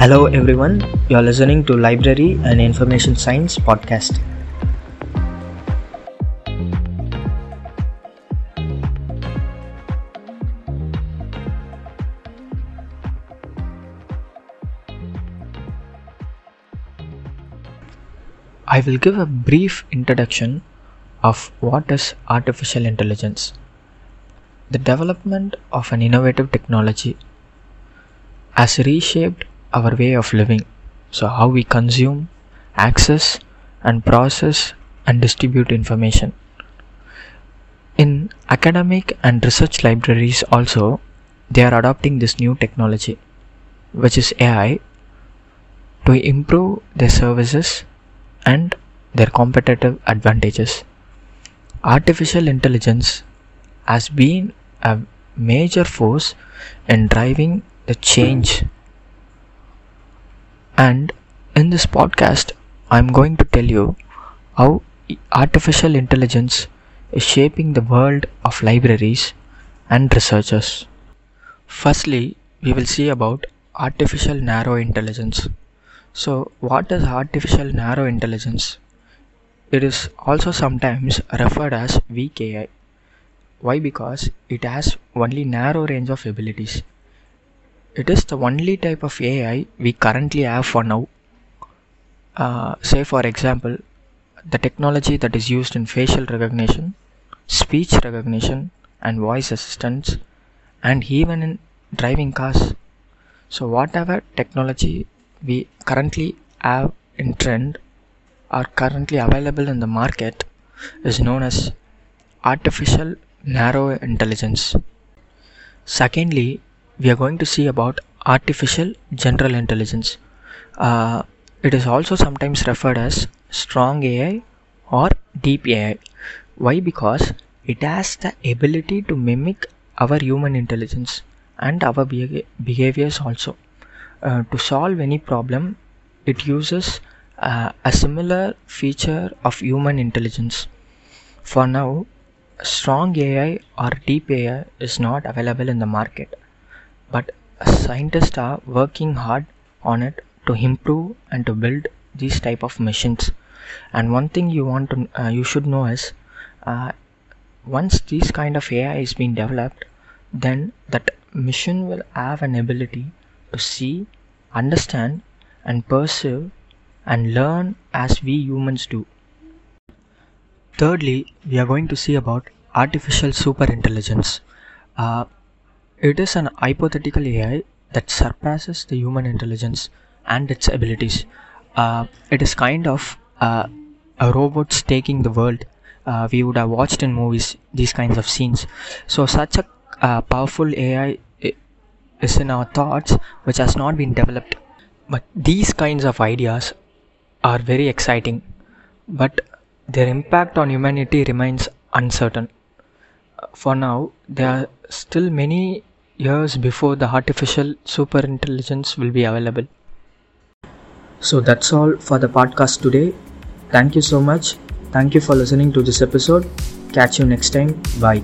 Hello, everyone. You're listening to Library and Information Science podcast. I will give a brief introduction of what is artificial intelligence. The development of an innovative technology has reshaped our way of living. So, how we consume, access, and process and distribute information. In academic and research libraries, also, they are adopting this new technology, which is AI, to improve their services and their competitive advantages. Artificial intelligence has been a major force in driving the change and in this podcast, I'm going to tell you how artificial intelligence is shaping the world of libraries and researchers. Firstly, we will see about artificial narrow intelligence. So, what is artificial narrow intelligence? It is also sometimes referred as AI. Why? Because it has only narrow range of abilities. It is the only type of AI we currently have for now. Uh, say, for example, the technology that is used in facial recognition, speech recognition, and voice assistance, and even in driving cars. So, whatever technology we currently have in trend or currently available in the market is known as artificial narrow intelligence. Secondly, we are going to see about artificial general intelligence. Uh, it is also sometimes referred as strong AI or deep AI. Why? Because it has the ability to mimic our human intelligence and our behaviors also. Uh, to solve any problem, it uses uh, a similar feature of human intelligence. For now, strong AI or deep AI is not available in the market but scientists are working hard on it to improve and to build these type of machines. And one thing you want to uh, you should know is uh, once this kind of ai is being developed then that machine will have an ability to see understand and perceive and learn as we humans do. Thirdly we are going to see about artificial super intelligence uh, it is an hypothetical AI that surpasses the human intelligence and its abilities. Uh, it is kind of uh, a robot taking the world. Uh, we would have watched in movies these kinds of scenes. So, such a uh, powerful AI is in our thoughts, which has not been developed. But these kinds of ideas are very exciting, but their impact on humanity remains uncertain. For now, there are still many years before the artificial super intelligence will be available. So that's all for the podcast today. Thank you so much. Thank you for listening to this episode. Catch you next time. Bye.